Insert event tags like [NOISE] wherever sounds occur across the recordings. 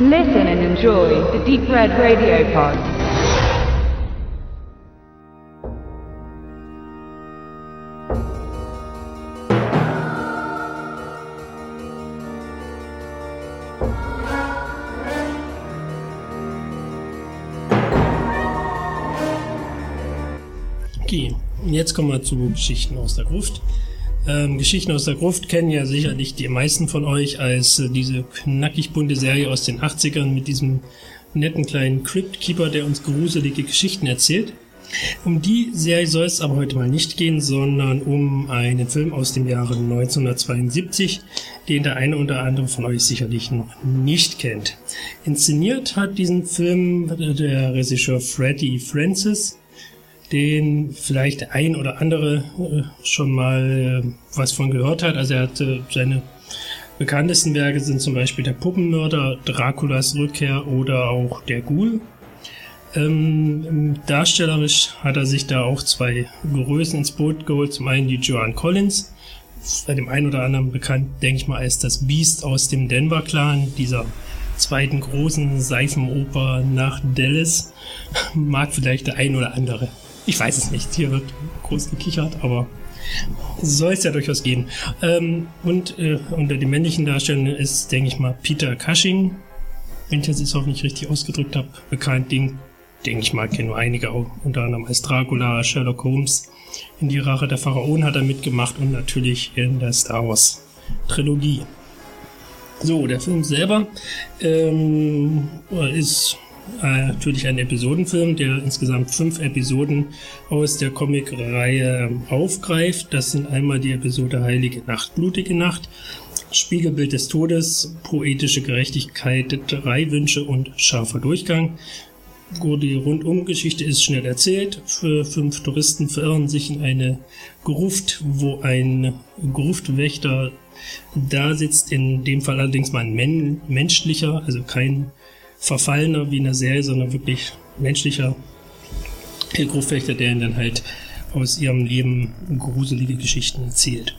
Listen and enjoy the Deep Red Radio Pod. Okay, jetzt kommen wir zu Geschichten aus der Gruft. Ähm, Geschichten aus der Gruft kennen ja sicherlich die meisten von euch als äh, diese knackig bunte Serie aus den 80ern mit diesem netten kleinen Cryptkeeper, der uns gruselige Geschichten erzählt. Um die Serie soll es aber heute mal nicht gehen, sondern um einen Film aus dem Jahre 1972, den der eine oder andere von euch sicherlich noch nicht kennt. Inszeniert hat diesen Film der Regisseur Freddie Francis den vielleicht ein oder andere äh, schon mal äh, was von gehört hat. Also er hat äh, seine bekanntesten Werke sind zum Beispiel der Puppenmörder, Draculas Rückkehr oder auch der Ghoul. Ähm, darstellerisch hat er sich da auch zwei Größen ins Boot geholt. Zum einen die Joan Collins, bei dem einen oder anderen bekannt, denke ich mal, als das Beast aus dem Denver Clan, dieser zweiten großen Seifenoper nach Dallas. [LAUGHS] Mag vielleicht der ein oder andere ich weiß es nicht. Hier wird groß gekichert, aber soll es ja durchaus gehen. Ähm, und äh, unter den männlichen Darstellern ist, denke ich mal, Peter Cushing, wenn ich das jetzt hoffentlich richtig ausgedrückt habe, bekannt. Den, denke ich mal, kennen nur einige auch, unter anderem als Dracula, Sherlock Holmes. In die Rache der Pharaonen hat er mitgemacht und natürlich in der Star Wars Trilogie. So, der Film selber ähm, ist äh, natürlich ein Episodenfilm, der insgesamt fünf Episoden aus der Comicreihe aufgreift. Das sind einmal die Episode Heilige Nacht, Blutige Nacht, Spiegelbild des Todes, poetische Gerechtigkeit, drei Wünsche und scharfer Durchgang. Die Rundumgeschichte ist schnell erzählt. Für fünf Touristen verirren sich in eine Gruft, wo ein Gruftwächter da sitzt. In dem Fall allerdings mal ein men menschlicher, also kein verfallener wie in der Serie, sondern wirklich menschlicher Gruftwächter, der ihnen dann halt aus ihrem Leben gruselige Geschichten erzählt.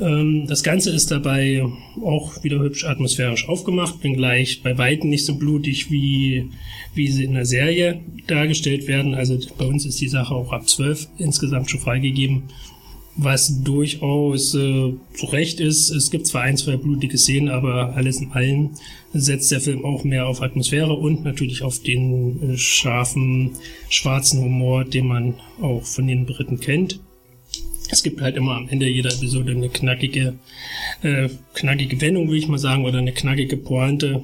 Ähm, das Ganze ist dabei auch wieder hübsch atmosphärisch aufgemacht, wenngleich bei weitem nicht so blutig wie, wie sie in der Serie dargestellt werden. Also bei uns ist die Sache auch ab 12 insgesamt schon freigegeben was durchaus äh, zu Recht ist. Es gibt zwar ein, zwei blutige Szenen, aber alles in allem setzt der Film auch mehr auf Atmosphäre und natürlich auf den äh, scharfen, schwarzen Humor, den man auch von den Briten kennt. Es gibt halt immer am Ende jeder Episode eine knackige, äh, knackige Wendung, will ich mal sagen, oder eine knackige Pointe,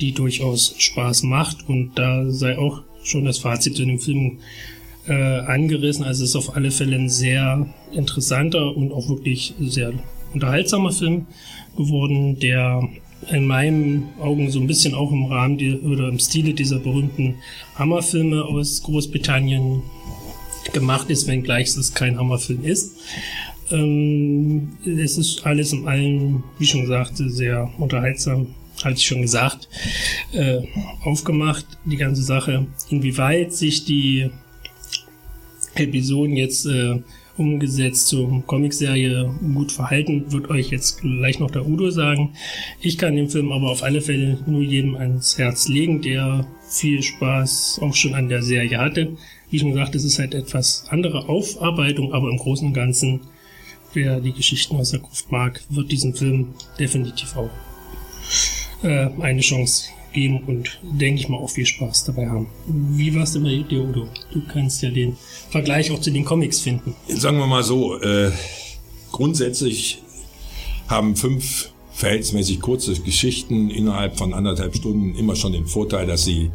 die durchaus Spaß macht. Und da sei auch schon das Fazit zu dem Film äh, angerissen. Also es ist auf alle Fälle ein sehr interessanter und auch wirklich sehr unterhaltsamer Film geworden, der in meinen Augen so ein bisschen auch im Rahmen die, oder im Stile dieser berühmten Hammerfilme aus Großbritannien gemacht ist, wenngleich es kein Hammerfilm ist. Ähm, es ist alles in allem, wie schon gesagt, sehr unterhaltsam, hatte ich schon gesagt, äh, aufgemacht, die ganze Sache. Inwieweit sich die Episoden jetzt äh, umgesetzt zur Comicserie gut verhalten, wird euch jetzt gleich noch der Udo sagen. Ich kann den Film aber auf alle Fälle nur jedem ans Herz legen, der viel Spaß auch schon an der Serie hatte. Wie schon gesagt, es ist halt etwas andere Aufarbeitung, aber im Großen und Ganzen, wer die Geschichten aus der Gruft mag, wird diesen Film definitiv auch äh, eine Chance geben und denke ich mal auch viel Spaß dabei haben. Wie war es denn bei dir, Udo? Du kannst ja den Vergleich auch zu den Comics finden. Sagen wir mal so, äh, grundsätzlich haben fünf verhältnismäßig kurze Geschichten innerhalb von anderthalb Stunden immer schon den Vorteil, dass sie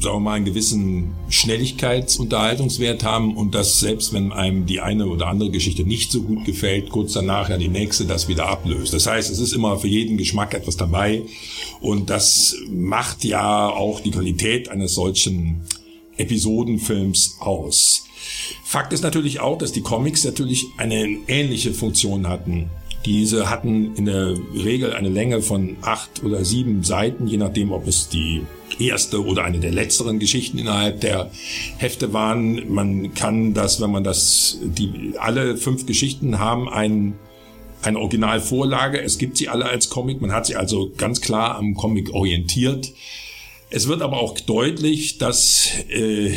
sagen wir mal, einen gewissen Schnelligkeitsunterhaltungswert haben und dass selbst wenn einem die eine oder andere Geschichte nicht so gut gefällt, kurz danach ja die nächste das wieder ablöst. Das heißt, es ist immer für jeden Geschmack etwas dabei und das macht ja auch die Qualität eines solchen Episodenfilms aus. Fakt ist natürlich auch, dass die Comics natürlich eine ähnliche Funktion hatten diese hatten in der Regel eine Länge von acht oder sieben Seiten, je nachdem, ob es die erste oder eine der letzteren Geschichten innerhalb der Hefte waren. Man kann das, wenn man das, die alle fünf Geschichten haben einen eine Originalvorlage. Es gibt sie alle als Comic. Man hat sie also ganz klar am Comic orientiert. Es wird aber auch deutlich, dass äh,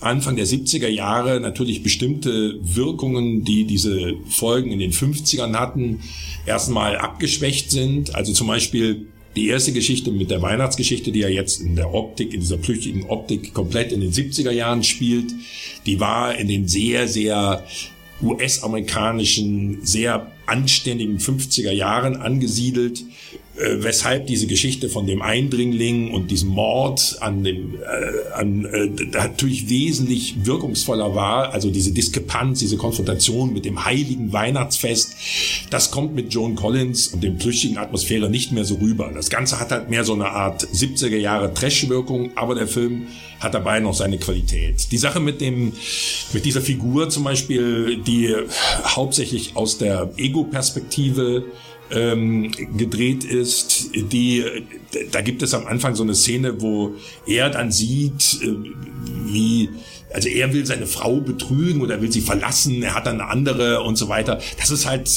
Anfang der 70er Jahre natürlich bestimmte Wirkungen, die diese Folgen in den 50ern hatten, erstmal abgeschwächt sind. Also zum Beispiel die erste Geschichte mit der Weihnachtsgeschichte, die ja jetzt in der Optik, in dieser flüchtigen Optik komplett in den 70er Jahren spielt, die war in den sehr, sehr US-amerikanischen, sehr anständigen 50er Jahren angesiedelt äh, weshalb diese Geschichte von dem Eindringling und diesem Mord an dem äh, an, äh, natürlich wesentlich wirkungsvoller war. Also diese Diskrepanz, diese Konfrontation mit dem heiligen Weihnachtsfest, das kommt mit Joan Collins und dem plüschigen Atmosphäre nicht mehr so rüber. Das Ganze hat halt mehr so eine Art 70er Jahre Trash-Wirkung, aber der Film hat dabei noch seine Qualität. Die Sache mit dem, mit dieser Figur zum Beispiel, die hauptsächlich aus der Ego-Perspektive ähm, gedreht ist, die, da gibt es am Anfang so eine Szene, wo er dann sieht, äh, wie also er will seine Frau betrügen oder will sie verlassen, er hat dann eine andere und so weiter. Das ist halt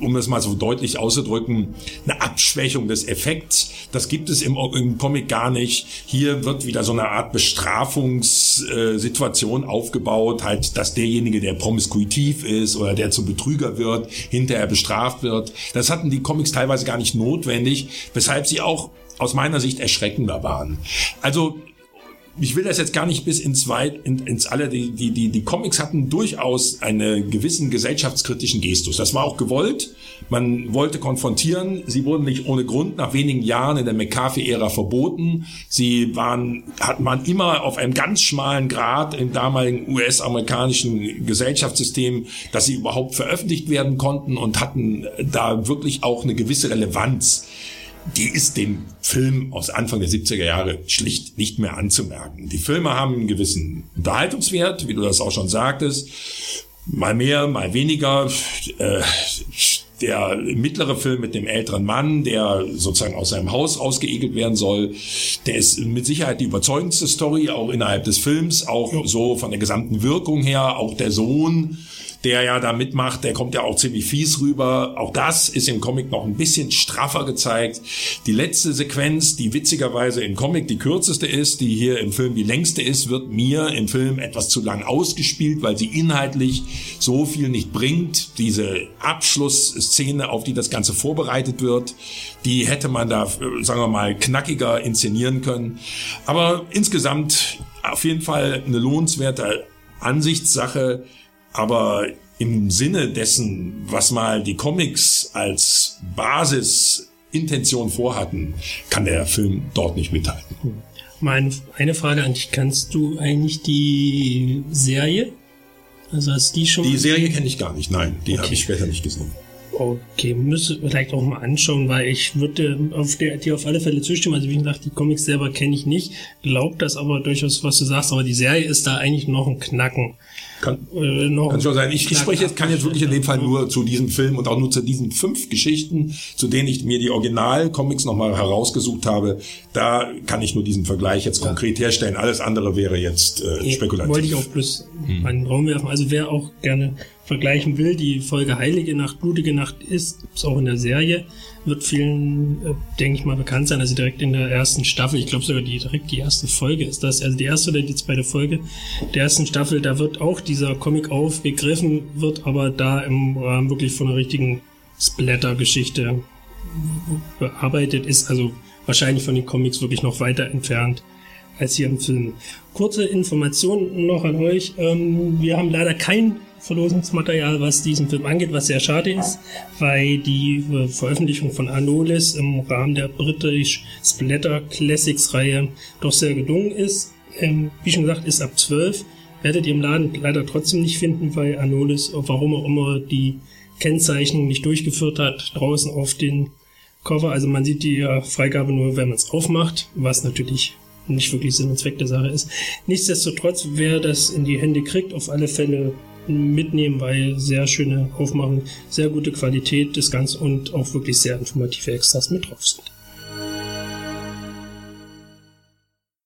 um es mal so deutlich auszudrücken, eine Abschwächung des Effekts. Das gibt es im, im Comic gar nicht. Hier wird wieder so eine Art Bestrafungssituation aufgebaut, halt, dass derjenige, der promiskuitiv ist oder der zum Betrüger wird, hinterher bestraft wird. Das hatten die Comics teilweise gar nicht notwendig, weshalb sie auch aus meiner Sicht erschreckender waren. Also ich will das jetzt gar nicht bis ins weit in, ins alle die die die die Comics hatten durchaus einen gewissen gesellschaftskritischen Gestus. Das war auch gewollt. Man wollte konfrontieren. Sie wurden nicht ohne Grund nach wenigen Jahren in der McCarthy-Ära verboten. Sie waren hat man immer auf einem ganz schmalen Grad im damaligen US-amerikanischen Gesellschaftssystem, dass sie überhaupt veröffentlicht werden konnten und hatten da wirklich auch eine gewisse Relevanz die ist dem Film aus Anfang der 70er Jahre schlicht nicht mehr anzumerken. Die Filme haben einen gewissen Unterhaltungswert, wie du das auch schon sagtest. Mal mehr, mal weniger. Äh, der mittlere Film mit dem älteren Mann, der sozusagen aus seinem Haus ausgeegelt werden soll, der ist mit Sicherheit die überzeugendste Story, auch innerhalb des Films, auch so von der gesamten Wirkung her, auch der Sohn der ja da mitmacht, der kommt ja auch ziemlich fies rüber. Auch das ist im Comic noch ein bisschen straffer gezeigt. Die letzte Sequenz, die witzigerweise im Comic die kürzeste ist, die hier im Film die längste ist, wird mir im Film etwas zu lang ausgespielt, weil sie inhaltlich so viel nicht bringt. Diese Abschlussszene, auf die das Ganze vorbereitet wird, die hätte man da, sagen wir mal, knackiger inszenieren können. Aber insgesamt auf jeden Fall eine lohnenswerte Ansichtssache aber im Sinne dessen, was mal die Comics als Basisintention vorhatten, kann der Film dort nicht mithalten. Meine, eine Frage an dich. Kannst du eigentlich die Serie? Also hast die schon. Die Serie kenne ich gar nicht, nein. Die okay. habe ich später nicht gesehen. Okay, müsste vielleicht auch mal anschauen, weil ich würde auf der, dir auf alle Fälle zustimmen. Also wie gesagt, die Comics selber kenne ich nicht, glaub das aber durchaus, was du sagst, aber die Serie ist da eigentlich noch ein Knacken. Kann, äh, kann schon sein. Ich, ich spreche jetzt, kann jetzt wirklich in dem Fall nur zu diesem Film und auch nur zu diesen fünf Geschichten, zu denen ich mir die Original-Comics nochmal herausgesucht habe. Da kann ich nur diesen Vergleich jetzt konkret herstellen. Alles andere wäre jetzt äh, spekulativ. Wollte ich auch bloß hm. einen Raum werfen. Also wer auch gerne vergleichen will, die Folge Heilige Nacht, Blutige Nacht ist, ist auch in der Serie, wird vielen, äh, denke ich mal, bekannt sein. Also direkt in der ersten Staffel, ich glaube sogar die, direkt die erste Folge ist das, also die erste oder die zweite Folge der ersten Staffel, da wird auch dieser Comic aufgegriffen, wird aber da im Rahmen wirklich von einer richtigen Splatter-Geschichte bearbeitet, ist also wahrscheinlich von den Comics wirklich noch weiter entfernt als hier im Film. Kurze Information noch an euch. Ähm, wir haben leider kein Verlosungsmaterial, was diesen Film angeht, was sehr schade ist, weil die äh, Veröffentlichung von Anolis im Rahmen der British Splatter Classics Reihe doch sehr gelungen ist. Ähm, wie schon gesagt, ist ab 12. Werdet ihr im Laden leider trotzdem nicht finden, weil Anolis, warum auch immer, die Kennzeichnung nicht durchgeführt hat, draußen auf den Cover. Also man sieht die Freigabe nur, wenn man es aufmacht, was natürlich nicht wirklich Sinn und Zweck der Sache ist. Nichtsdestotrotz, wer das in die Hände kriegt, auf alle Fälle mitnehmen, weil sehr schöne Aufmachung, sehr gute Qualität des Ganzen und auch wirklich sehr informative Extras mit drauf sind.